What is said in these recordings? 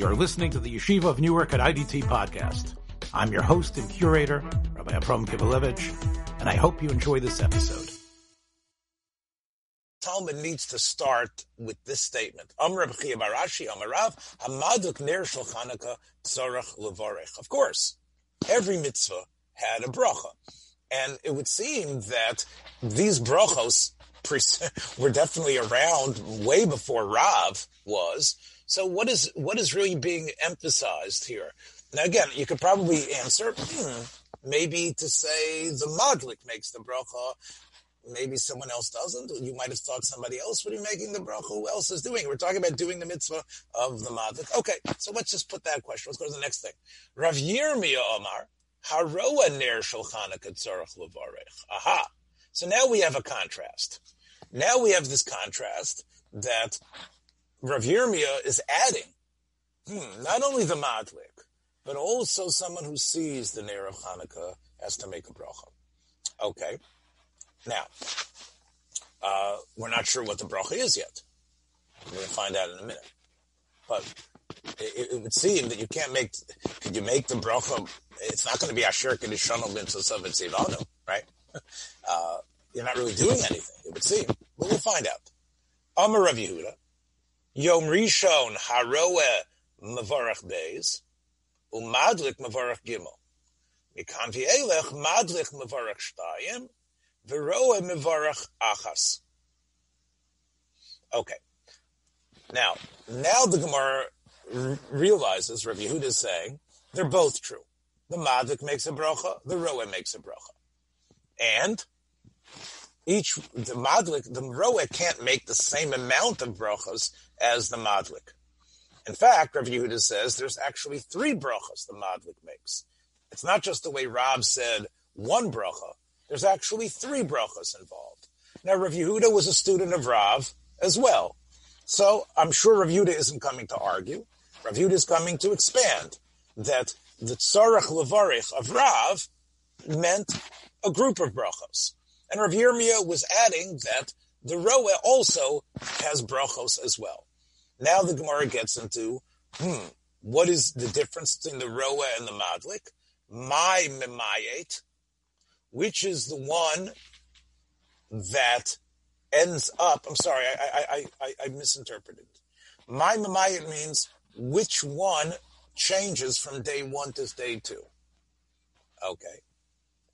You're listening to the Yeshiva of Newark at IDT podcast. I'm your host and curator, Rabbi Abram Kivelevitz, and I hope you enjoy this episode. Talmud needs to start with this statement. Of course, every mitzvah had a bracha, and it would seem that these brachos were definitely around way before Rav was. So what is what is really being emphasized here? Now again, you could probably answer, hmm, maybe to say the madlik makes the bracha, maybe someone else doesn't. You might have thought somebody else would be making the bracha. Who else is doing? We're talking about doing the mitzvah of the madlik. Okay, so let's just put that question. Let's go to the next thing. Rav Yirmiyah Omar, Haroa ner. Aha. So now we have a contrast. Now we have this contrast that Rav Yirmiyah is adding hmm, not only the madlik, but also someone who sees the Ner of Hanukkah has to make a bracha. Okay. Now, uh, we're not sure what the bracha is yet. We're going to find out in a minute. But it, it, would seem that you can't make, could you make the bracha? It's not going to be Asher Kedishanu B'Ntzosav Tzivanu, right? Uh, you're not really doing anything, it would seem. But we'll find out. Amar Rav Yehuda, Yom Rishon Haroeh Mavarach Beis, Umadlik Mavarach Gimel. Mikan Elech Madlik Mavarach Shtayim, Veroeh Mavarach Achas. Okay. Now, now the Gemara r- realizes, Rav Yehuda is saying, they're both true. The Madlik makes a bracha, the Roeh makes a bracha. And each the madlik, the roa can't make the same amount of brachas as the madlik. In fact, Rav Yehuda says there's actually three brachas the madlik makes. It's not just the way Rav said one bracha. There's actually three brachas involved. Now, Rav Yehuda was a student of Rav as well. So I'm sure Rav Yehuda isn't coming to argue. Rav Yehuda is coming to expand that the tzarech levarich of Rav meant a group of brachas. And Rav Yirmiyah was adding that the Roeh also has brachos as well. Now the Gemara gets into, hmm, what is the difference between the Roa and the Madlik? My Mimayet, which is the one that ends up, I'm sorry, I, I, I, I misinterpreted. My Mimayet means which one changes from day one to day two. Okay.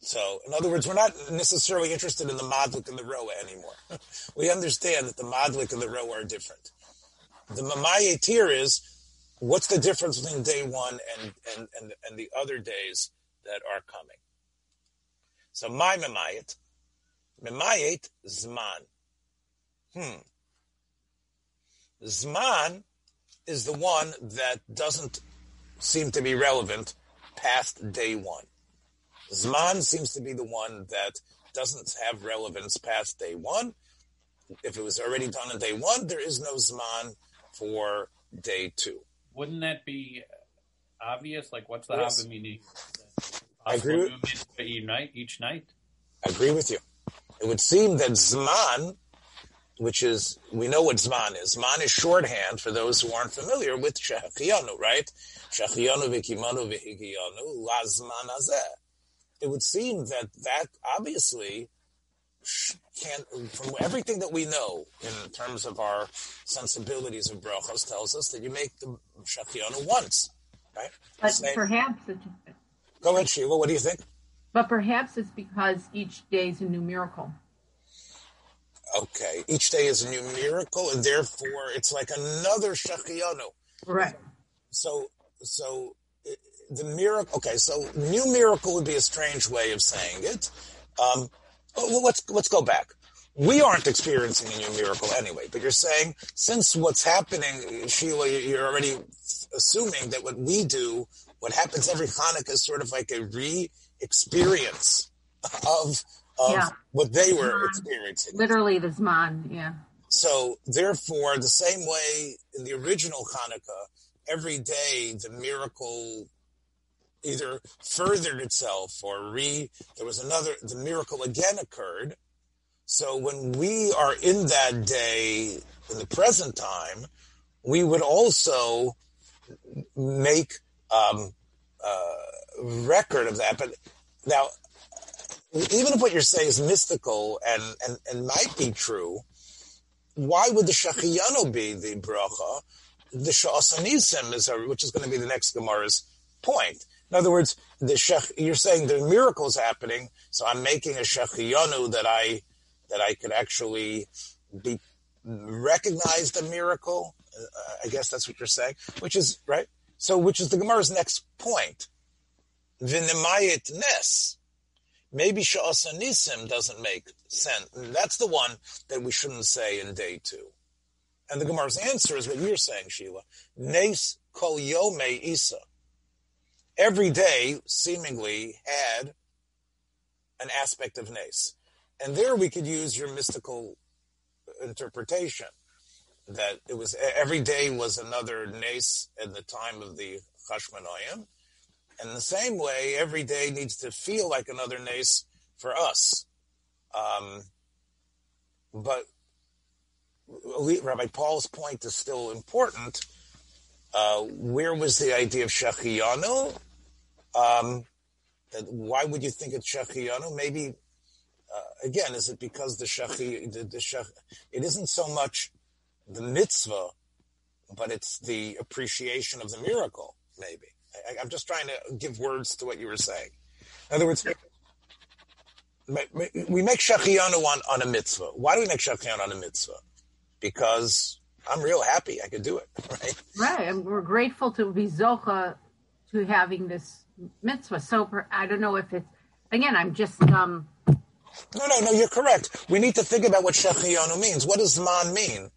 So, in other words, we're not necessarily interested in the Madlik and the Roa anymore. we understand that the Madlik and the Roa are different. The Mamayet here is, what's the difference between day one and, and, and, and the other days that are coming? So, my Mamayet, Mamayet, Zman. Hmm. Zman is the one that doesn't seem to be relevant past day one. Zman seems to be the one that doesn't have relevance past day one. If it was already done on day one, there is no Zman for day two. Wouldn't that be obvious? Like, what's the yes. meaning? I agree with each night, each night. I agree with you. It would seem that Zman, which is, we know what Zman is. Zman is shorthand for those who aren't familiar with Shechiyanu, right? Shechiyanu v'kimanu v'higiyanu la Zman azeh it would seem that that obviously can from everything that we know in terms of our sensibilities of brachos tells us that you make the shachianu once, right? But Same. perhaps go ahead, Shiva. What do you think? But perhaps it's because each day is a new miracle. Okay, each day is a new miracle, and therefore it's like another shachianu. Right. So, so the miracle. Okay, so new miracle would be a strange way of saying it. Um, let's let's go back. We aren't experiencing a new miracle anyway, but you're saying since what's happening, Sheila, you're already assuming that what we do, what happens every Hanukkah, is sort of like a re-experience of of yeah. what they were experiencing. Literally, the Zman, yeah. So, therefore, the same way in the original Hanukkah, every day the miracle either furthered itself or re, there was another, the miracle again occurred. So when we are in that day, in the present time, we would also make um, uh, record of that. But now, even if what you're saying is mystical and, and, and might be true, why would the Shachiyanu be the bracha? The Sha'asanisim is, a, which is going to be the next Gemara's point. In other words, the shech, you're saying the miracle is happening, so I'm making a Shachiyanu that I that I could actually be recognize the miracle. Uh, I guess that's what you're saying, which is right. So, which is the Gemara's next point. V'nemayit nes. Maybe Sha'asa Nisim doesn't make sense. That's the one that we shouldn't say in day two. And the Gemara's answer is what you're saying, Sheila. Nes kol yome isa. Every day seemingly had an aspect of Nes. And there we could use your mystical interpretation that it was every day was another Nes at the time of the Chashmonaim. And the same way, every day needs to feel like another Nes for us. Um, but Rabbi Paul's point is still important. Uh, where was the idea of Shechiyanu? Um, why would you think it's Shechiyanu? Maybe, uh, again, is it because the Shechi, the, the Shech, it isn't so much the mitzvah, but it's the appreciation of the miracle, maybe. I, am just trying to give words to what you were saying. In other words, we make shachiyanu on, on a mitzvah. Why do we make shachiyanu on a mitzvah? Because I'm real happy I could do it, right? Right, and we're grateful to be zocha to having this mitzvah. So I don't know if it's again. I'm just um. No, no, no. You're correct. We need to think about what shachiyanu means. What does man mean?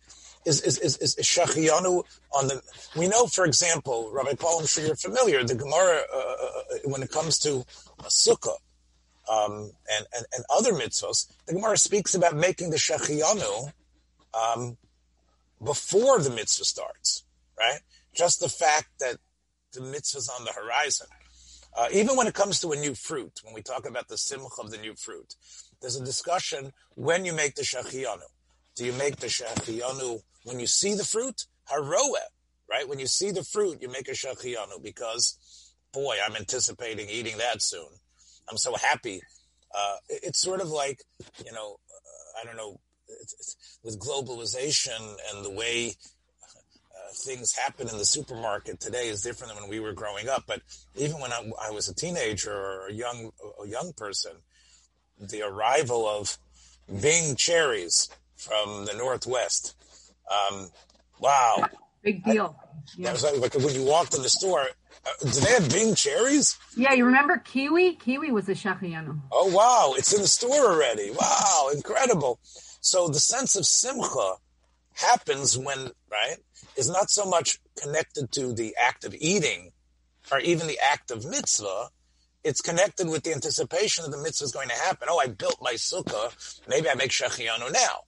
is is is, is, on the. We know, for example, Rabbi Paul, I'm sure you're familiar. The Gemara, uh, uh, uh when it comes to a sukkah um, and, and and other mitzvahs, the Gemara speaks about making the shachiyanu um, before the mitzvah starts. Right, just the fact that the mitzvah's on the horizon. Uh, even when it comes to a new fruit, when we talk about the simcha of the new fruit, there's a discussion when you make the shachiyanu. Do you make the shachiyanu when you see the fruit, haroeh, right? When you see the fruit, you make a shachiyanu because, boy, I'm anticipating eating that soon. I'm so happy. Uh, it, it's sort of like, you know, uh, I don't know, with globalization and the way things happen in the supermarket today is different than when we were growing up. But even when I, I was a teenager or a young, a young person, the arrival of Bing cherries from the Northwest um, wow. Big deal. Yeah. That was like, when you walked in the store. Uh, do they have Bing cherries? Yeah, you remember kiwi? Kiwi was a shachiyanu. Oh wow, it's in the store already. Wow, incredible. So the sense of simcha happens when right is not so much connected to the act of eating or even the act of mitzvah. It's connected with the anticipation that the mitzvah is going to happen. Oh, I built my sukkah. Maybe I make shechiyanu now.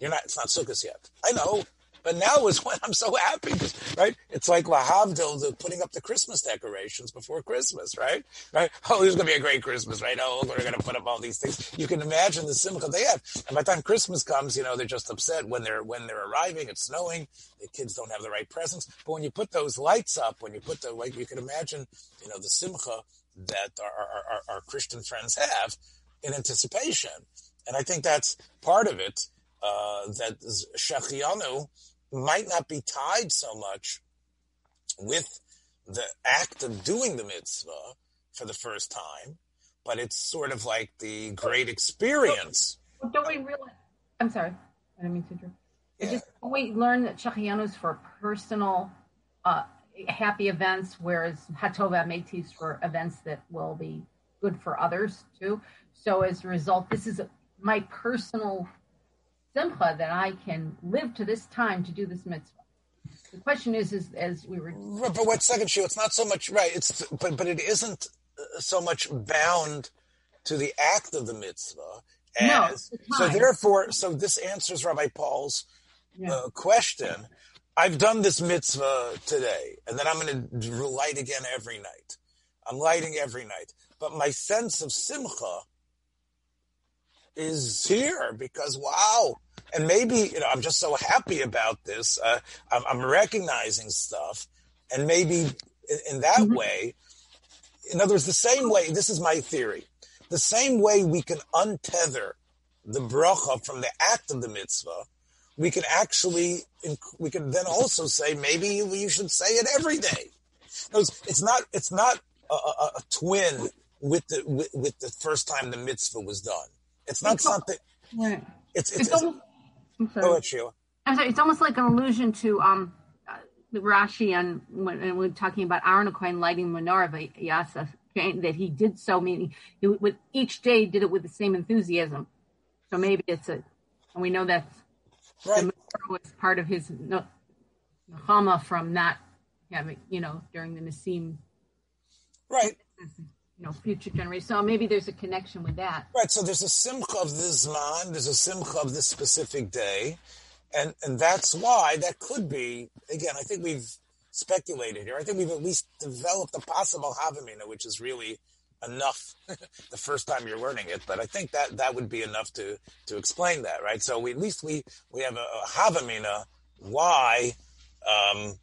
You're not, it's not Sukkot yet. I know. But now is when I'm so happy, right? It's like Lahavdil, the putting up the Christmas decorations before Christmas, right? Right? Oh, is going to be a great Christmas, right? Oh, we're going to put up all these things. You can imagine the simcha they have. And by the time Christmas comes, you know, they're just upset when they're, when they're arriving, it's snowing, the kids don't have the right presents. But when you put those lights up, when you put the, like, you can imagine, you know, the simcha that our, our, our Christian friends have in anticipation. And I think that's part of it uh, that Shechianu might not be tied so much with the act of doing the mitzvah for the first time, but it's sort of like the great experience. Well, don't we realize? I'm sorry, I didn't mean to interrupt. Yeah. Just we learn that Shechianu is for personal uh, happy events, whereas Hatova Metis for events that will be good for others too. So as a result, this is my personal simcha that I can live to this time to do this mitzvah. The question is, is as we were. But what second shoe? It's not so much right. It's but but it isn't uh, so much bound to the act of the mitzvah. As, no, so therefore, so this answers Rabbi Paul's yeah. uh, question. I've done this mitzvah today, and then I'm going to light again every night. I'm lighting every night, but my sense of simcha is here because wow, and maybe you know I'm just so happy about this. Uh, I'm, I'm, recognizing stuff And maybe in, in that Mhm. way, in other words, the same way, this is my theory, the same way we can untether the bracha from the act of the mitzvah, we can actually, we can then also say maybe you should say it every day. Words, It's not, it's not a, a, a twin with the, with, with the first time the mitzvah was done. It's not It's something, Right. it's, it's, It's almost. Go ahead, Sheila. I'm sorry, it's almost like an allusion to um, uh, the Rashi and when, and we're talking about Aaron Cohen lighting menorah, but Yasa that he did so many he, with each day did it with the same enthusiasm. So maybe it's a, and we know that Right. the menorah was part of his nechama from not having, you know, during the Nassim, Right. You know, future generations. So maybe there's a connection with that. Right, so there's a simcha of this man, there's a simcha of this specific day, and and that's why that could be. Again, I think we've speculated here. I think we've at least developed a possible havamina, which is really enough the first time you're learning it. But I think that that would be enough to to explain that, right? So we, at least we we have a, a havamina why um,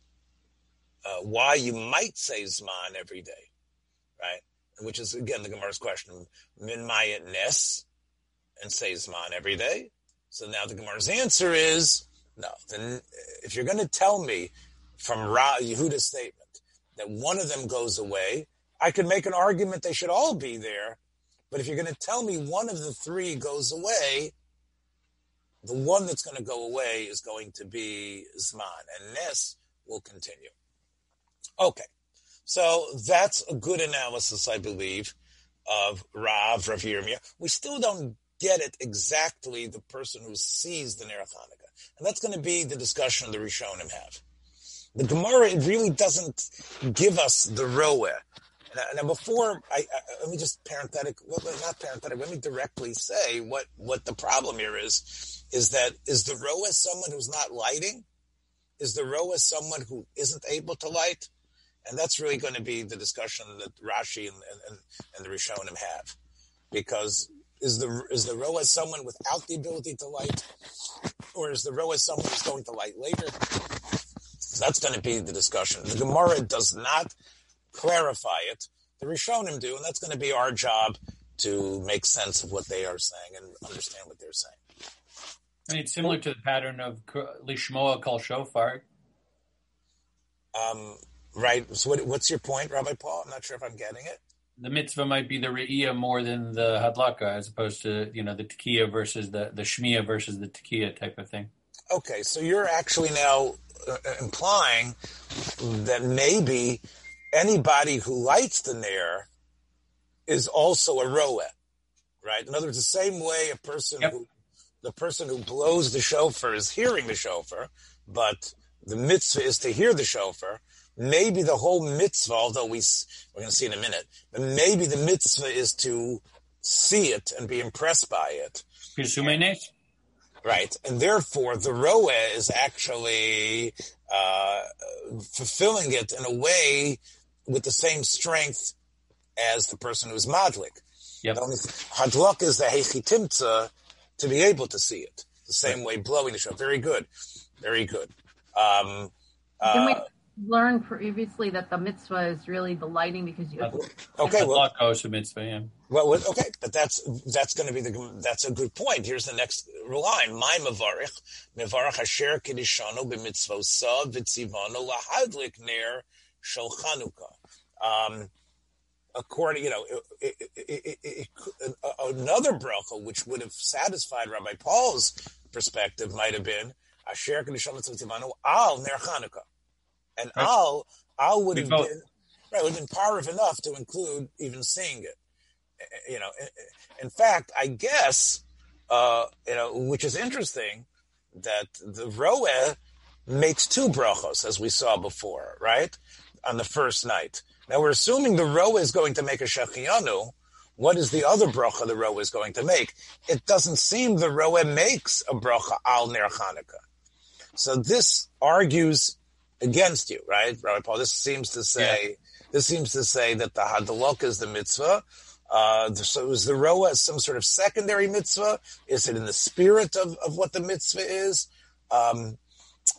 uh, why you might say zman every day, right? Which is again the Gemara's question: Min mayat nes and say zman every day. So now the Gemara's answer is no. Then uh, if you're going to tell me from Ra Yehuda's statement that one of them goes away, I could make an argument they should all be there. But if you're going to tell me one of the three goes away, the one that's going to go away is going to be Zman, and Nes will continue. Okay, so that's a good analysis, I believe, of Rav, Rav Yirmiyah. We still don't get it exactly the person who sees the Ner Hanukkah. And that's going to be the discussion the Rishonim have. The Gemara it really doesn't give us the roeh. Now, now before I, I, let me just parenthetic, well, not parenthetic. Let me directly say what what the problem here is. Is that is the roeh someone who's not lighting? Is the roeh someone who isn't able to light? And that's really going to be the discussion that Rashi and, and, and the Rishonim have, because is the is the roeh someone without the ability to light, or is the roeh someone who's going to light later? So that's going to be the discussion. The Gemara does not clarify it. The Rishonim do, and that's going to be our job to make sense of what they are saying and understand what they're saying. I mean, it's similar to the pattern of Lishmoa Kol Shofar. Um, right. So, what, what's your point, Rabbi Paul? I'm not sure if I'm getting it. The mitzvah might be the Re'iyah more than the Hadlaka, as opposed to, you know, the Tekiah versus the, the Shmiya versus the Tekiah type of thing. Okay, so you're actually now uh, implying that maybe anybody who lights the nair is also a roeh, right? In other words, the same way a person Yep. who the person who blows the shofar is hearing the shofar, but the mitzvah is to hear the shofar. Maybe the whole mitzvah, although we, we're going to see in a minute, but maybe the mitzvah is to see it and be impressed by it. Pirsumenes? Right. And therefore, the roe is actually uh, fulfilling it in a way with the same strength as the person who's madlik. Yep. The only hadlok is the hechitimtza to be able to see it. The same way blowing the show. Very good. Very good. Um, uh, learn previously that the mitzvah is really the lighting because you okay. Well, Hadlaka also mitzvah, yeah. Well, well, okay, but that's that's going to be the that's a good point. Here's the next line: My mevarich mevarich asher kedishanu b'mitzvosa v'tzivanu lahadlik ner shel Chanukah. Um, according, you know, it, it, it, it, it, another bracha which would have satisfied Rabbi Paul's perspective might have been asher kedishanu v'tzivanu al ner Chanukah, and Right. al al would have been right would have been power enough to include even seeing it eh, eh, you know, eh, in fact, I guess, uh, you know, which is interesting that the Roeh makes two brachos, as we saw before, right? On the first night. Now we're assuming the Roeh is going to make a Shechianu. What is the other bracha the Roeh is going to make? It doesn't seem the Roeh makes a bracha al Ner Chanukah. So this argues against you, right, Rabbi Paul? This seems to say, this seems to say that the Hadalok is the mitzvah, uh, so is the roa some sort of secondary mitzvah? Is it in the spirit of, of what the mitzvah is? Um,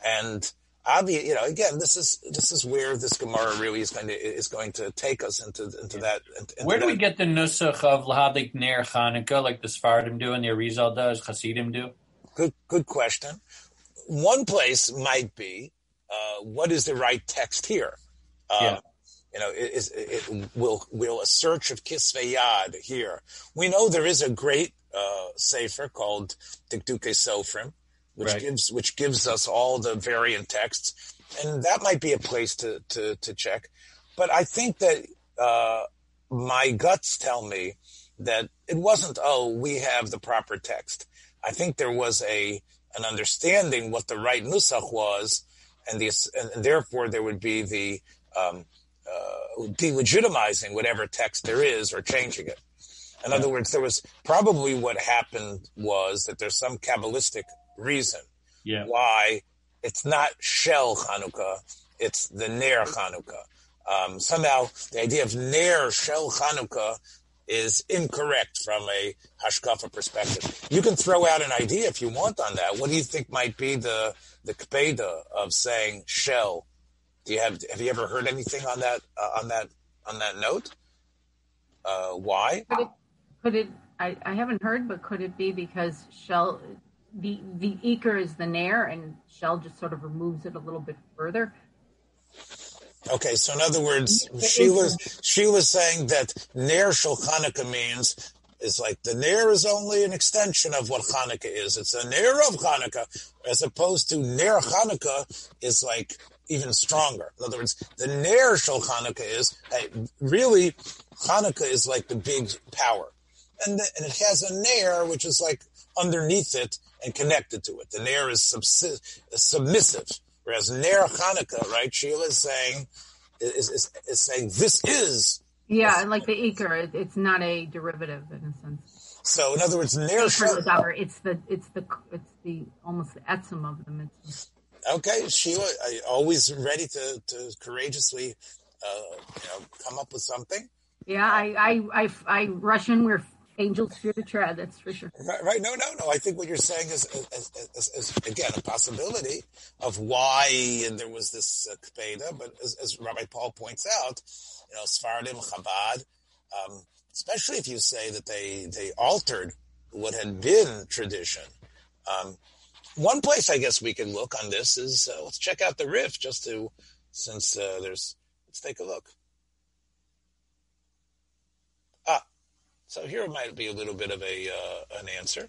and obvious, you know, again, this is this is where this Gemara really is going to is going to take us into into that. Into where do that. we get the nusach of lahadlik ner Chanukah, like the Sfardim do and the Arizal does, Hasidim do? Good, good question. One place might be, uh, what is the right text here? Uh, Yeah. You know, is it, it will will a search of Kisvei Yad here? We know there is a great uh, sefer called Dikduke Sofrim, which Right. gives which gives us all the variant texts, and that might be a place to to, to check. But I think that uh, my guts tell me that it wasn't. Oh, we have the proper text. I think there was a an understanding what the right nusach was, and the and, therefore there would be the um, uh, delegitimizing whatever text there is or changing it. In other words, there was probably what happened was that there's some kabbalistic reason Yeah. why it's not shell Chanukah, it's the Ner Chanukah. Um, somehow the idea of Ner Shel Chanukah is incorrect from a Hashkafa perspective. You can throw out an idea if you want on that. What do you think might be the the kpeda of saying shell? Do you have have you ever heard anything on that uh, on that on that note? Uh, why? Could it? Could it? I, I haven't heard, but could it be because Shell, the the Eker is the Nair, and Shell just sort of removes it a little bit further? Okay, so in other words, she was she was saying that Ner Shel Chanukah means is like the Ner is only an extension of what Hanukkah is. It's a Ner of Hanukkah, as opposed to Ner Hanukkah is like even stronger. In other words, the Ner Shel Hanukkah is hey, really Hanukkah is like the big power, and the, and it has a Ner which is like underneath it and connected to it. The Ner is submissive, whereas Ner Hanukkah, right? Sheila is saying is, is, is saying this is. Yeah, and like the Eker, it, it's not a derivative in a sense. So in other words, Ner Eker Shel. is our- It's the it's the it's the almost the etzim of the mitzvah. Okay, Sheila, always ready to, to courageously, uh, you know, come up with something. Yeah, I I I, I rush in where angels fear to tread. That's for sure. Right, right? No, no, no. I think what you're saying is, is, is, is again a possibility of why and there was this uh, kpeda. But as, as Rabbi Paul points out, you know, Sfaradim, Chabad, um, especially if you say that they they altered what had been tradition. Um, one place I guess we can look on this is uh, let's check out the Rif just to since uh, there's let's take a look. Ah, so here might be a little bit of a uh, an answer.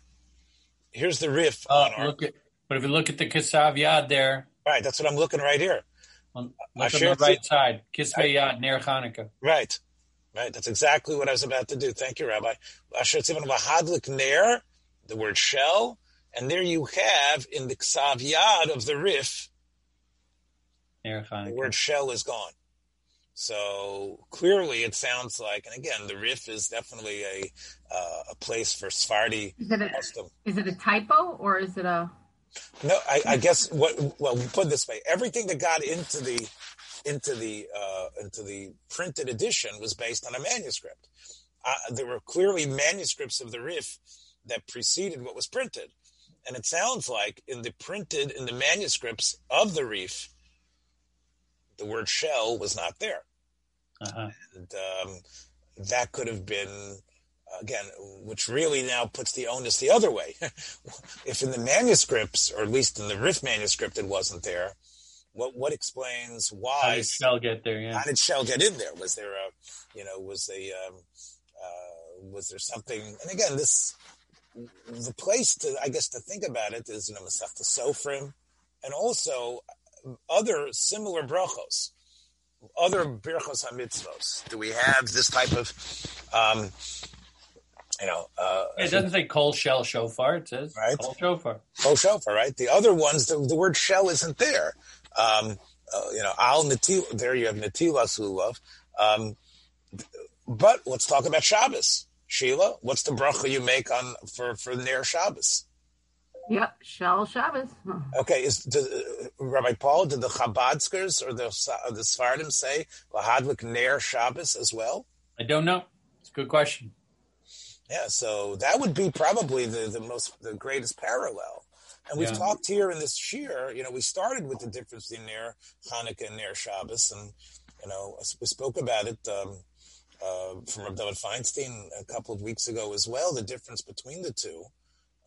Here's the Rif Uh, on our. look at, but if you look at the Kisav Yad there, Right, that's what I'm looking right here. on, look on the right side, Kisvei Yad Ner Chanukah. Right, right. That's exactly what I was about to do. Thank you, Rabbi. Asher tzivon v'hadlik ner, the word shell, and there you have in the ksav yad of the Rif, the word shell is gone. So clearly, it sounds like, and again, the Rif is definitely a uh, a place for Sephardi Is it a custom. is it a typo or is it a No, I, I guess what well we put it this way: everything that got into the into the uh, into the printed edition was based on a manuscript. Uh, there were clearly manuscripts of the Rif that preceded what was printed, and it sounds like in the printed in the manuscripts of the Rif, the word "shell" was not there, Uh-huh. and um, that could have been. Again, which really now puts the onus the other way. if in the manuscripts, or at least in the Rif manuscript, it wasn't there, what what explains How why? did Shell get there? Yeah. How did Shell get in there? Was there a, you know, was a, um, uh, was there something? And again, this, the place to, I guess, to think about it is, you know, Masechta Sofrim, and also other similar brachos, other birchos hamitzvos. Do we have this type of, um, you know, uh, It doesn't say Kol Shell Shofar. It says Right. Kol Shofar. Oh, shofar, right? The other ones, the, the word shell isn't there. Um, uh, you know, al natil. There you have natilas lulav. Um, but let's talk about Shabbos. Sheila, what's the bracha you make on for for Ner Shabbos? Yep Shell Shabbos? Okay, is did, uh, Rabbi Paul did the Chabadskers or the or the Sfardim say lahadlik Ner Shabbos as well? I don't know. It's a good question. Yeah, so that would be probably the, the most the greatest parallel And we've Yeah. talked here in this year, you know, we started with the difference between Ner Hanukkah and Ner Shabbos, and you know, we spoke about it um, uh, from Rabbi David Feinstein a couple of weeks ago as well. The difference between the two,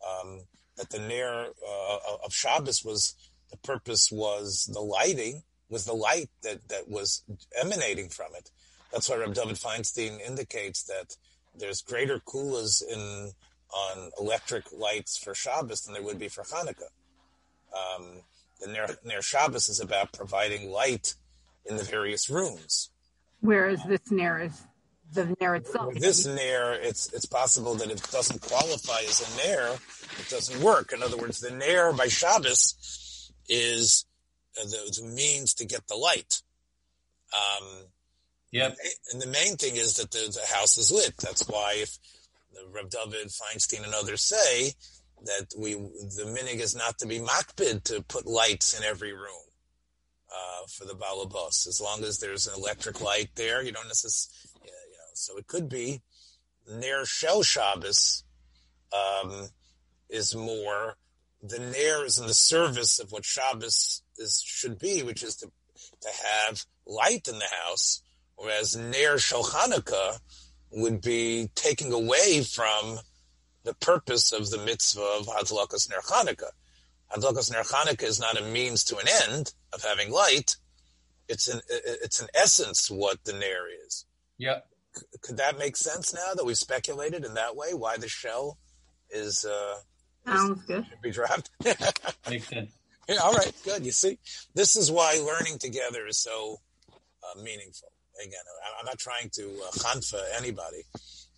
um, that the Ner uh, of Shabbos was the purpose was the lighting, was the light that that was emanating from it. That's why Rabbi David Feinstein indicates that there's greater kulas in on electric lights for Shabbos than there would be for Hanukkah. Um, the Ner, Ner Shabbos is about providing light in the various rooms. Whereas this Nair is the Nair itself. With this Nair, it's it's possible that if it doesn't qualify as a Nair, it doesn't work. In other words, the Nair by Shabbos is uh, the, the means to get the light. Um, Yep. and the main thing is that the, the house is lit. That's why if the Reb David Feinstein and others say that we the minig is not to be makbid to put lights in every room uh, for the balabos. As long as there's an electric light there, you don't necessarily, you know. So it could be Ner Shel Shabbos um, is more the Ner is in the service of what Shabbos is should be, which is to to have light in the house whereas Ner Shel Chanukah would be taking away from the purpose of the mitzvah of Hadlakas Ner Chanukah. Hadlakas Ner Chanukah is not a means to an end of having light. It's an it's an essence what the Ner is. Yep. Could that make sense now that we've speculated in that way why the shell is uh, Sounds good. should be dropped? Makes sense. Yeah, all right, good. You see, this is why learning together is so uh, meaningful. Again, I- I'm not trying to uh, chanfa anybody,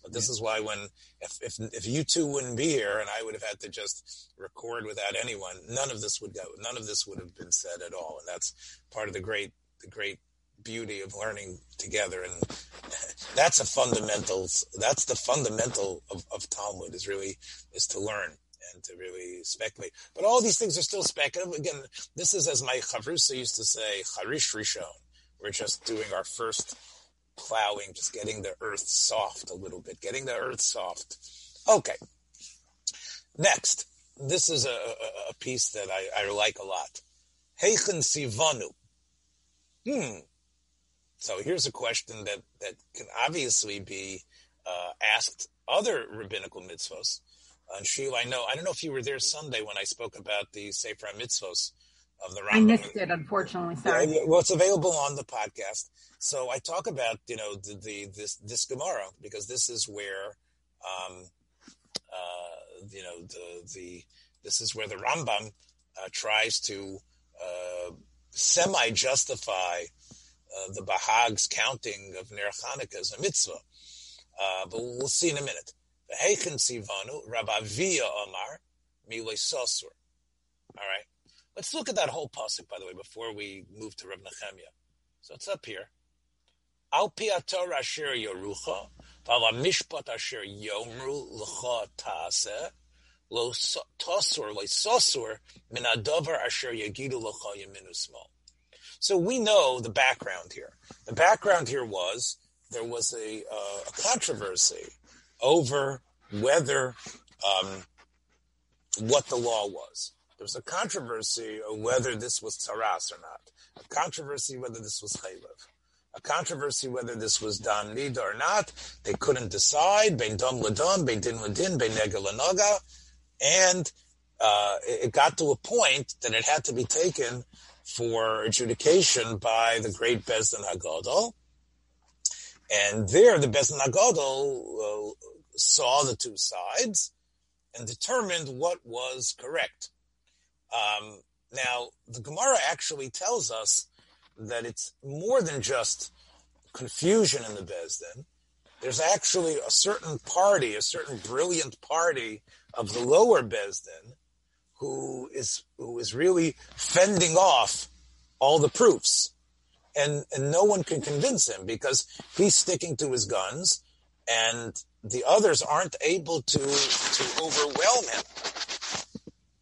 but this is why when if, if if you two wouldn't be here and I would have had to just record without anyone, none of this would go. None of this would have been said at all, and that's part of the great the great beauty of learning together. And that's a fundamental that's the fundamental of, of talmud is really is to learn and to really speculate. But all these things are still speculative. Again this is as my chavrusa used to say charish rishon. We're just doing our first plowing just getting the earth soft a little bit getting the earth soft. Okay. Next this is a, a, a piece that I, I like a lot. Heichen sivanu. Hmm so here's a question that, that can obviously be uh, asked other rabbinical mitzvos. And Sheila, I know, I don't know if you were there Sunday when I spoke about the Sefer mitzvos of the Rambam. I missed it, unfortunately. Sorry. Yeah, well, it's available on the podcast. So I talk about, you know, the, the this this Gemara because this is where, um, uh, you know, the the this is where the Rambam uh, tries to uh, semi justify uh, the Bahag's counting of Ner Chanukah as a mitzvah. Uh, but we'll see in a minute. Heichen Sivanu, Rav Avia Omar, Milei Sosur. All right. Let's look at that whole pasuk, by the way, before we move to Reb Nechemia. So it's up here. Al pi Torah asher yorucha, val mishpat asher yomru l'cha taaseh, lo tosur, lo sosur, min asher yagidu l'cha yaminu small. So we know the background here. The background here was there was a, uh, a controversy over whether um, what the law was. There was a controversy of whether this was taras or not. A controversy whether this was chaylev. A controversy whether this was dan nida or not. They couldn't decide. Bein dom ladom, bein din ladin, bein nega and uh, it got to a point that it had to be taken for adjudication by the great Bezdin Hagadol. And there, the Bezdin Hagadol uh, saw the two sides and determined what was correct. Um, now, the Gemara actually tells us that it's more than just confusion in the Bezdin. There's actually a certain party, a certain brilliant party of the lower Bezdin who is who is really fending off all the proofs, and and no one can convince him because he's sticking to his guns, and the others aren't able to to overwhelm him.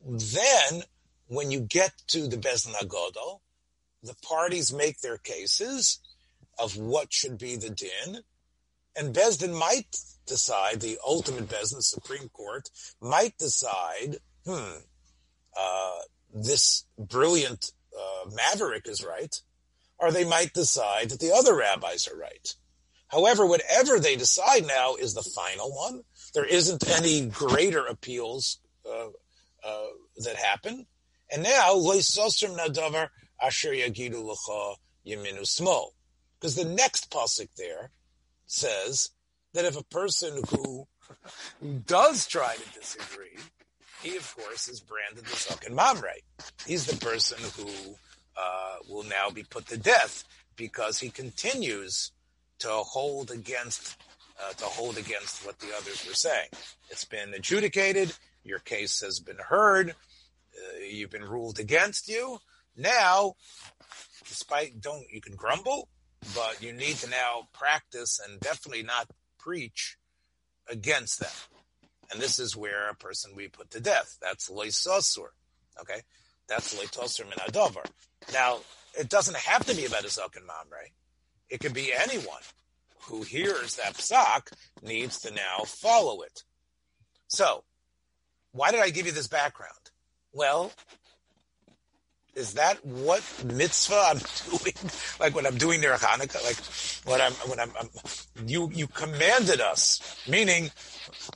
Then, when you get to the Agodol, the parties make their cases of what should be the din, and Bezdin might decide, the ultimate Bezdin, Supreme Court, might decide, hmm, uh, this brilliant uh, maverick is right, or they might decide that the other rabbis are right. However, whatever they decide now is the final one. There isn't any greater appeals uh, uh, that happen. And now. Because the next pasuk there says that if a person who does try to disagree, he of course is branded the Zaken Mamre. He's the person who uh, will now be put to death because he continues to hold against uh, to hold against what the others were saying. It's been adjudicated. Your case has been heard. Uh, you've been ruled against you. Now, despite don't you can grumble, but you need to now practice and definitely not preach against them. And this is where a person we put to death. That's loisosur. Okay? That's loitosur min. Now, it doesn't have to be about a Zokin Mamre. It could be anyone who hears that psak needs to now follow it. So, why did I give you this background? Well, is that what mitzvah I'm doing? like what I'm doing their Hanukkah, like what I'm when I'm, I'm, you you commanded us, meaning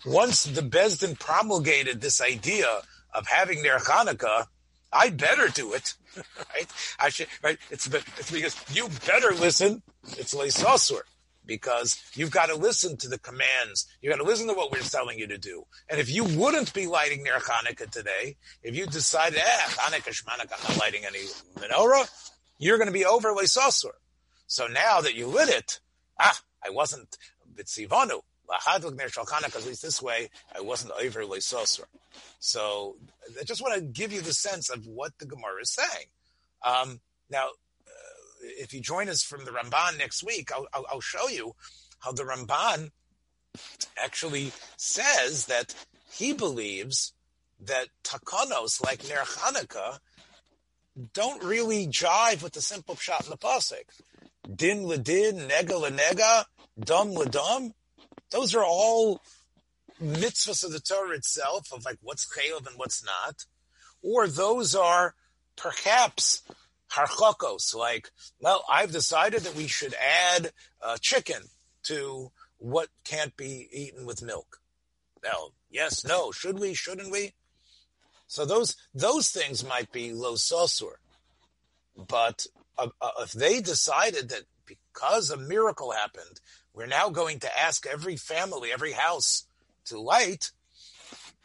once the Besdin promulgated this idea of having their Hanukkah, I better do it, right? I should, right? It's, it's because you better listen. It's leisasur because you've got to listen to the commands. You've got to listen to what we're telling you to do. And if you wouldn't be lighting their Hanukkah today, if you decided, eh, Hanukkah, Shmanukkah, I'm not lighting any menorah, you're going to be over leisasur. So now that you lit it, ah, I wasn't bitzivanu, at least this way, I wasn't over leisasur. So I just want to give you the sense of what the Gemara is saying. Um, now, if you join us from the Ramban next week, I'll, I'll, I'll show you how the Ramban actually says that he believes that takanos like Ner Hanukkah don't really jive with the simple pshat in the pasuk. Din ledin, nega lenega, dum ledum. Those are all mitzvahs of the Torah itself, of like what's chayav and what's not, or those are perhaps harchakos, like, well, I've decided that we should add uh, chicken to what can't be eaten with milk. Now, yes, no, should we, shouldn't we? So those those things might be lo sosur, but uh, uh, if they decided that because a miracle happened, we're now going to ask every family, every house to light,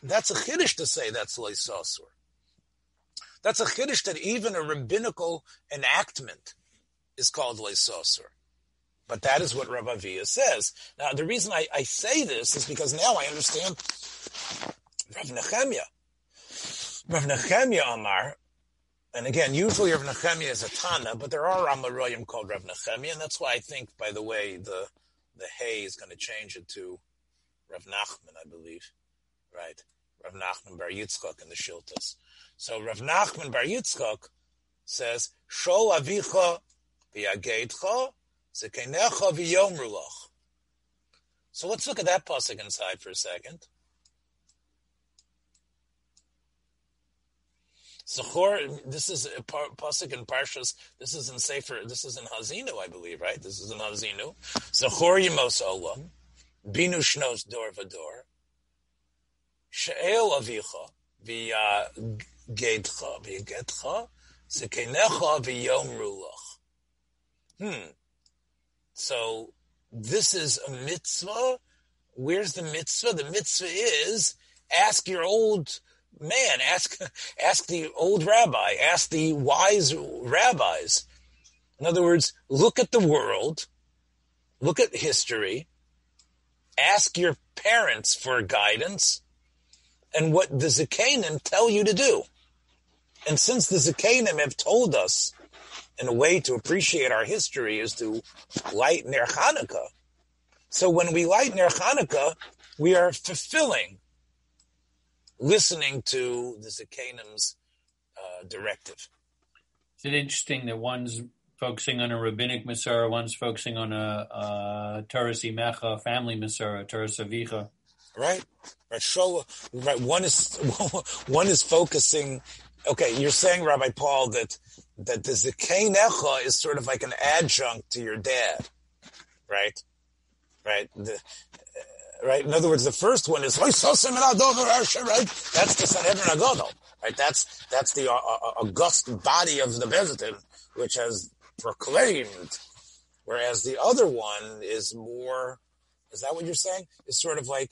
that's a chiddush to say that's low leisasur. That's a chiddush that even a rabbinical enactment is called leisasur. But that is what Rav Avia says. Now, the reason I, I, say this is because now I understand Rav Nechemia. Rav Nechemia Amar, and again, usually Rav Nechemia is a Tana, but there are Amaroyim called Rav Nechemia, and that's why I think, by the way, the the hay is going to change it to Rav Nachman, I believe, right? Rav Nachman Bar Yitzchak in the Shiltas. So Rav Nachman Bar Yitzchak says, Shol avicha v'yageitcha zekenecha v'yomrulach. So let's look at that pasuk inside for a second. Zachor, this is a pasuk in Parshas. This is in Sefer. This is in Hazinu, I believe, right? This is in Hazinu. Zachor yimos olam. Binu shnos dor v'dor. She'el avicha v'yagedcha v'yagedcha zekenecha v'yom rulach. Hmm. So this is a mitzvah. Where's the mitzvah? The mitzvah is ask your old man, ask ask the old rabbi, ask the wise rabbis. In other words, look at the world, look at history, ask your parents for guidance and what the Zakanim tell you to do. And since the Zakanim have told us in a way to appreciate our history is to light Ner Hanukkah. So when we light Ner Hanukkah, we are fulfilling listening to the Zakanim's uh, directive. Is it interesting that one's focusing on a rabbinic Masorah, one's focusing on a, a Torah Simecha, family Masorah, Torah Savicha. Right, right. Show, right. One is one is focusing okay, you're saying, Rabbi Paul, that that the Zikanecha is sort of like an adjunct to your dad, right? Right. The, uh, right. In other words, the first one is right. That's the Sanhedrin Agadol, right? That's that's the uh, uh, august body of the Bezdin, which has proclaimed, whereas the other one is more. Is that what you're saying? It's sort of like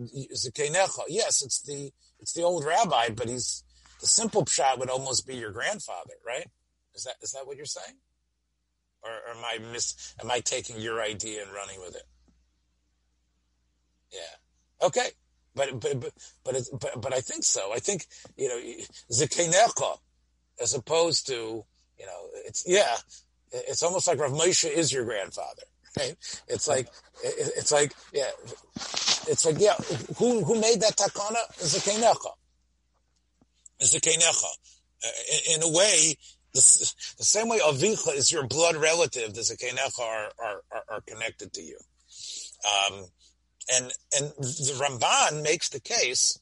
Zikanecha. Yes, it's the it's the old rabbi, but he's the simple pshat would almost be your grandfather, right? Is that is that what you're saying? Or, or am I mis am I taking your idea and running with it? Yeah. Okay. But but but but, but, but I think so. I think you know zikenecha, as opposed to you know it's yeah, it's almost like Rav Moshe is your grandfather, right? It's like it's like yeah, it's like yeah, who who made that takana? Zikenecha. Zikenecha. Uh, in, in a way, the, the same way Avicha is your blood relative, the Zikenecha are, are, are, are connected to you. Um, and and the Ramban makes the case.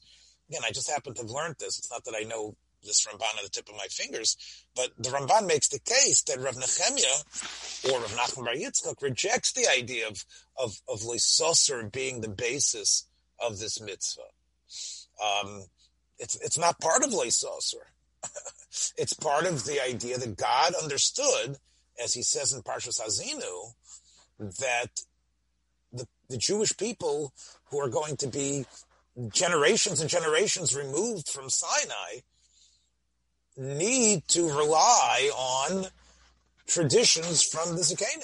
Again, I just happen to have learned this. It's not that I know this Ramban at the tip of my fingers, but the Ramban makes the case that Rav Nechemia or Rav Nachman Bar Yitzchak rejects the idea of of of being the basis of this mitzvah. Um, it's it's not part of Leisoser. it's part of the idea that God understood, as He says in Parshas Haazinu, that the, the Jewish people who are going to be generations and generations removed from Sinai need to rely on traditions from the Zakanim.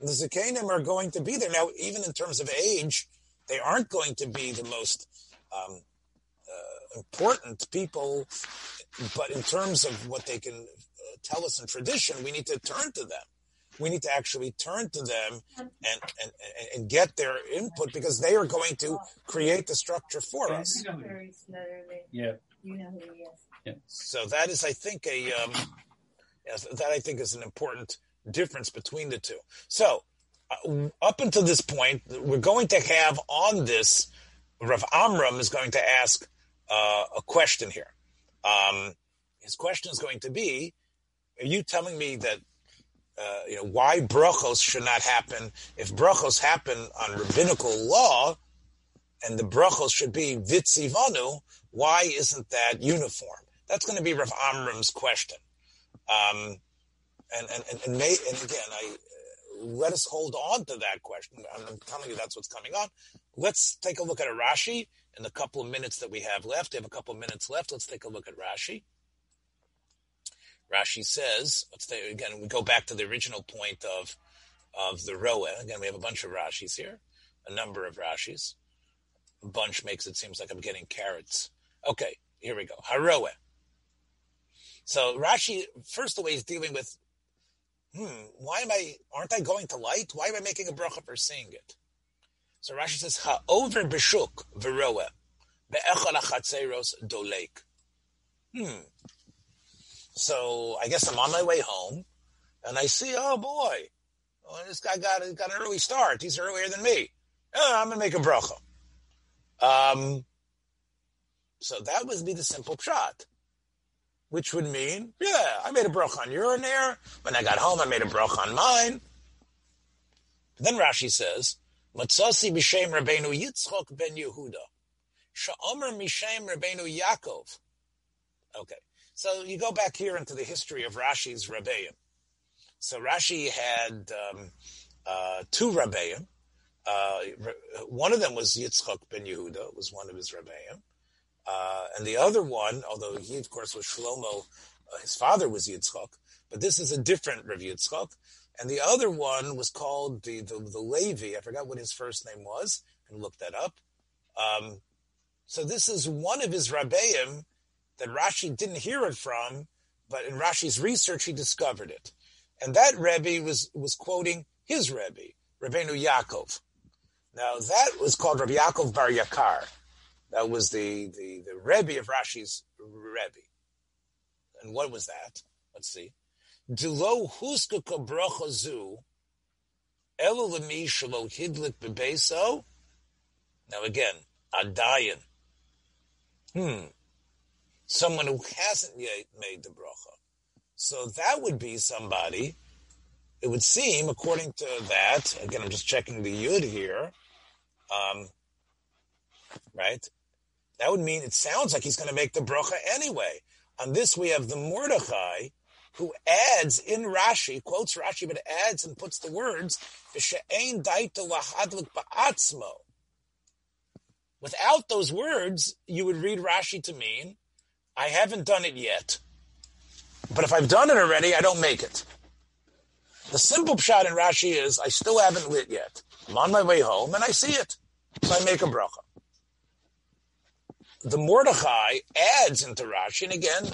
The Zakanim are going to be there. Now, even in terms of age, they aren't going to be the most um, uh, important people, but in terms of what they can uh, tell us in tradition, we need to turn to them we need to actually turn to them and, and, and get their input because they are going to create the structure for us. Yeah. So that is, I think, a um, that I think is an important difference between the two. So uh, up until this point, we're going to have on this. Rav Amram is going to ask uh, a question here. Um, his question is going to be: Are you telling me that uh, you know, why brachos should not happen. If brachos happen on rabbinical law, and the brachos should be vitzivanu, why isn't that uniform? That's going to be Rav Amram's question. Um, and, and, and, and, may, and again, I, uh, let us hold on to that question. I'm, telling you that's what's coming on. Let's take a look at a Rashi in the couple of minutes that we have left. We have a couple of minutes left. Let's take a look at Rashi. Rashi says, let's say, again, we go back to the original point of, of the Roa. Again, we have a bunch of Rashis here, a number of Rashis. A bunch makes it seems like I'm getting carrots. Okay, here we go. Haroe. So Rashi, first the way he's dealing with, hmm, why am I, aren't I going to light? Why am I making a bracha for seeing it? So Rashi says, ha over b'shuk v'roe, be'echad achatzeros dolek. Hmm, so I guess I'm on my way home, and I see, oh boy, well, this guy got got an early start. He's earlier than me. Oh, I'm gonna make a bracha. Um, so that would be the simple pshat, which would mean, yeah, I made a bracha on your there. When I got home, I made a bracha on mine. Then Rashi says, Matzasi b'shem Rabbeinu Yitzchok ben Yehuda, Sha'omer mishem Rabbeinu Yaakov. Okay, so you go back here into the history of Rashi's Rabbeim. So Rashi had um, uh, two Rabbeim. Uh, one of them was Yitzchak ben Yehuda, was one of his Rabbeim. Uh, and the other one, although he, of course, was Shlomo, uh, his father was Yitzchak, but this is a different Rav Yitzchak. And the other one was called the, the, the Levi. I forgot what his first name was. I can look that up. Um, so this is one of his Rabbeim that Rashi didn't hear it from, but in Rashi's research he discovered it. And that Rebbe was, was quoting his Rebbe, Rabbeinu Yaakov. Now that was called Rabbi Yaakov Bar Yakar. That was the, the, the Rebbe of Rashi's Rebbe. And what was that? Let's see. Dilo huska elu lemi shalo hidlik bebeso. Now again, adayin. Hmm. someone who hasn't yet made the bracha. So that would be somebody. It would seem, according to that, again, I'm just checking the yud here. Um, right? That would mean it sounds like he's going to make the bracha anyway. On this, we have the Mordechai who adds in Rashi, quotes Rashi, but adds and puts the words, Without those words, you would read Rashi to mean, I haven't done it yet. But if I've done it already, I don't make it. The simple pshat in Rashi is, I still haven't lit yet. I'm on my way home and I see it. So I make a bracha the Mordechai adds into Rashi, and again,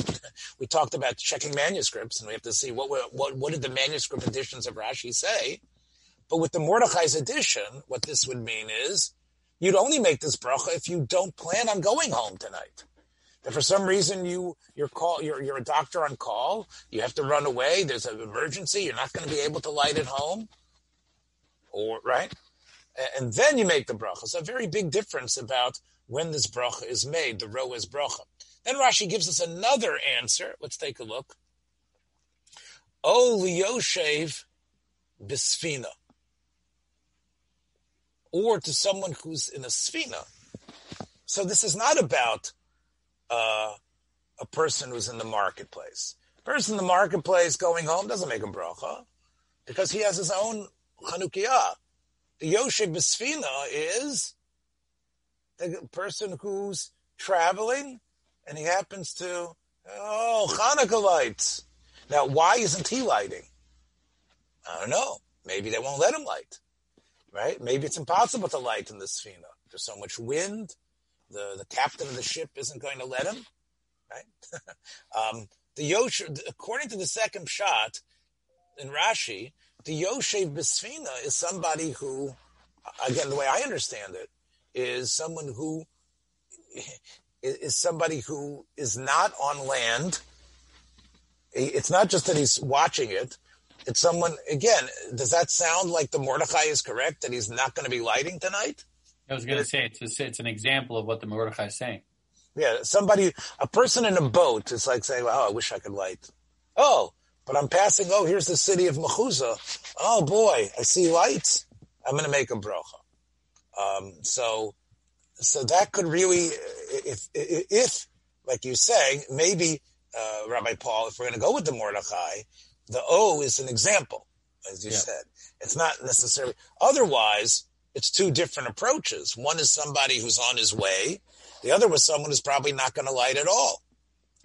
we talked about checking manuscripts, and we have to see what what what did the manuscript editions of Rashi say. But with the Mordechai's edition, what this would mean is you'd only make this bracha if you don't plan on going home tonight. That for some reason you you're call you're you're a doctor on call, you have to run away. There's an emergency. You're not going to be able to light at home, or right, and then you make the bracha. It's a very big difference about when this bracha is made, the roes bracha. Then Rashi gives us another answer. Let's take a look. O liyoshev bisfina. Or to someone who's in a sfina. So this is not about uh, a person who's in the marketplace. Person in the marketplace going home doesn't make a bracha because he has his own Chanukiah. The Yoshev Bisfina is the person who's traveling and he happens to, oh, Hanukkah lights. Now, why isn't he lighting? I don't know. Maybe they won't let him light, right? Maybe it's impossible to light in the Sfina. There's so much wind. The, the captain of the ship isn't going to let him, right? um, the Yosh, according to the second pshat in Rashi, the Yoshev Bisfina is somebody who, again, the way I understand it, is someone who is somebody who is not on land. It's not just that he's watching it. It's someone, again, does that sound like the Mordechai is correct that he's not going to be lighting tonight? I was going to say, it's, a, it's an example of what the Mordechai is saying. Yeah, somebody, a person in a boat is like saying, oh, I wish I could light. Oh, but I'm passing, oh, here's the city of Mechuzah. Oh boy, I see lights. I'm going to make a brocha. Um, so, so that could really, if, if, like you say, maybe, uh, Rabbi Paul, if we're going to go with the Mordechai, the O is an example, as you said. It's not necessarily, otherwise, it's two different approaches. One is somebody who's on his way. The other was someone who's probably not going to light at all.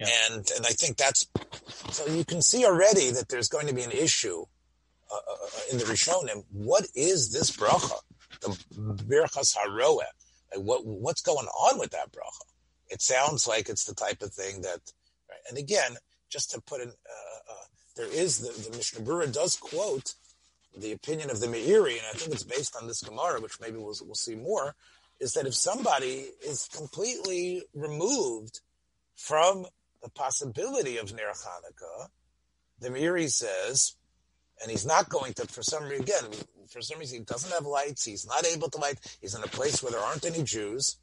Yeah. And, and I think that's, so you can see already that there's going to be an issue uh, uh in the Rishonim. What is this bracha? The Birchas Haroeh. Like what what's going on with that bracha? It sounds like it's the type of thing that, right? and again, just to put in, uh, uh, there is the, the Mishnah Berurah does quote the opinion of the Meiri, and I think it's based on this Gemara, which maybe we'll, we'll see more, is that if somebody is completely removed from the possibility of Ner Hanukkah, the Meiri says, and he's not going to, for some reason, again, for some reason he doesn't have lights, he's not able to light, he's in a place where there aren't any Jews.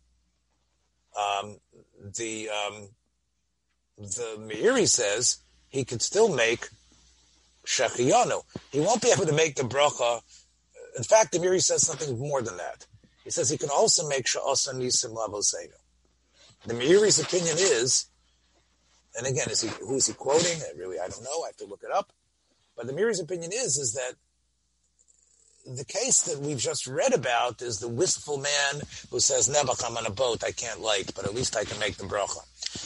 Um, the um, the Meiri says he could still make Shechiyanu. He won't be able to make the bracha. In fact, the Meiri says something more than that. He says he can also make Sha'asa Nisim Lavosenu. The Meiri's opinion is, and again, is he, who is he quoting? I really, I don't know. I have to look it up. But the Meiri's opinion is, is that the case that we've just read about is the wistful man who says, Nebuch, I'm on a boat, I can't light, but at least I can make the bracha.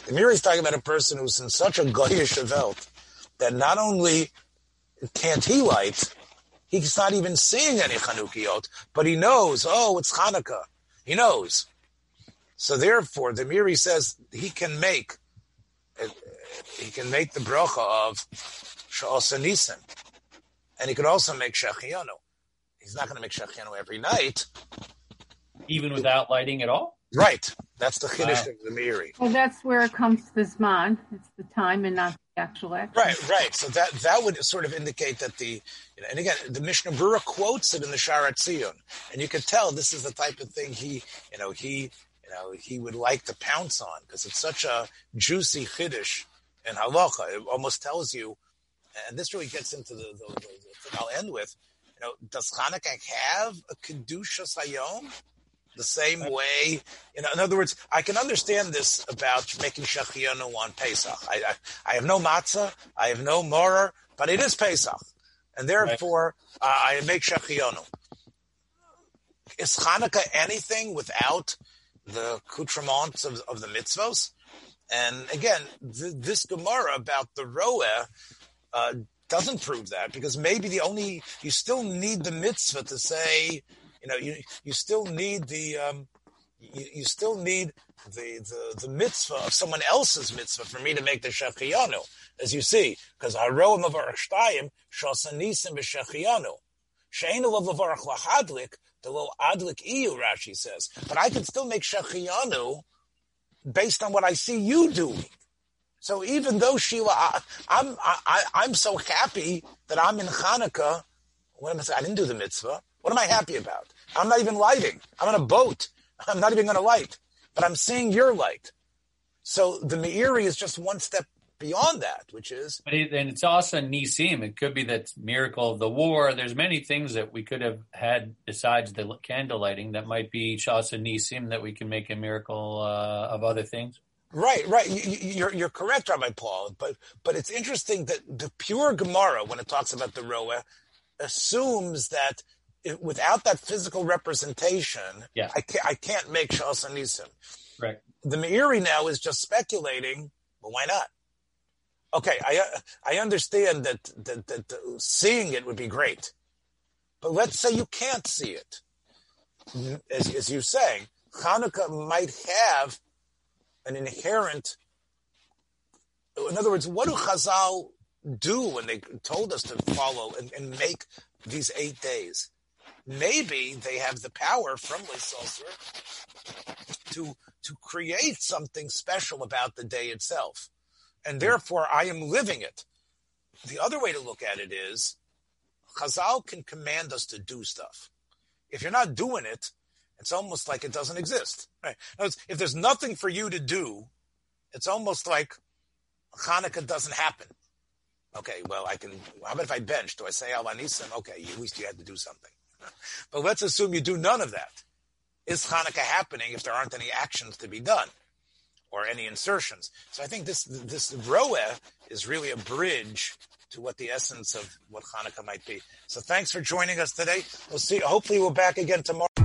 The Meiri is talking about a person who's in such a goyish evelt that not only can't he light, he's not even seeing any Chanukiot, but he knows, oh, it's Hanukkah. He knows. So therefore, the Meiri says he can make, he can make the bracha of Sha'asa Nisim. And he could also make Shechiyanu he's not going to make shachenu every night. Even without lighting at all? Right. That's the chiddush wow. of the Meiri. Well, that's where it comes to this man. It's the time and not the actual action. Right, right. So that that would sort of indicate that the, you know, and again, the Mishnah Berurah quotes it in the Sha'ar HaTziyun, and you can tell this is the type of thing he, you know, he you know, he would like to pounce on because it's such a juicy chiddush in halacha. It almost tells you, and this really gets into the, the, the, the thing I'll end with. You know, does Hanukkah have a kedusha sayom? The same way, you know, in other words, I can understand this about making shachiyanu on Pesach. I, I, I, have no matzah, I have no maror, but it is Pesach, and therefore uh, I make shachiyanu. Is Hanukkah anything without the accoutrements of, of the mitzvos? And again, th- this Gemara about the Roeh uh, doesn't prove that because maybe the only you still need the mitzvah to say, you know, you you still need the um, you, you still need the, the the mitzvah of someone else's mitzvah for me to make the shechiyanu, as you see, because haroim of arshtayim shasanisim b'shechiyanu. Sheinu of lavarach lahadlik, the little adlik iyu, Rashi says. But I can still make shechiyanu based on what I see you doing. So even though Sheila, I, I'm I, I'm so happy that I'm in Hanukkah. What am I saying? I didn't do the mitzvah. What am I happy about? I'm not even lighting. I'm on a boat. I'm not even going to light, but I'm seeing your light. So the Meiri is just one step beyond that, which is. But it, and it's also Nisim. It could be that miracle of the war. There's many things that we could have had besides the candle lighting that might be Shasa Nisim that we can make a miracle uh, of other things. Right, right. You, are you're correct, Rabbi Paul. But but it's interesting that the pure Gemara, when it talks about the Roa, assumes that it, without that physical representation, yeah. I can't I can't make Shasa Nisim. Right. The Meiri now is just speculating. Well, why not? okay, I I understand that, that, that, that seeing it would be great, but let's say you can't see it. As, as you're saying, Hanukkah might have an inherent. In other words, what do Chazal do when they told us to follow and, and make these eight days? Maybe they have the power from Lysolser to to create something special about the day itself and therefore I am living it. The other way to look at it is Chazal can command us to do stuff. If you're not doing it, it's almost like it doesn't exist. Right? Words, if there's nothing for you to do, it's almost like Hanukkah doesn't happen. Okay, well, I can. How about if I bench? Do I say Al HaNisim? Okay, at least you had to do something. but let's assume you do none of that. Is Hanukkah happening if there aren't any actions to be done? or any insertions. So I think this this roeh is really a bridge to what the essence of what Hanukkah might be. So thanks for joining us today. We'll see. Hopefully, we're back again tomorrow.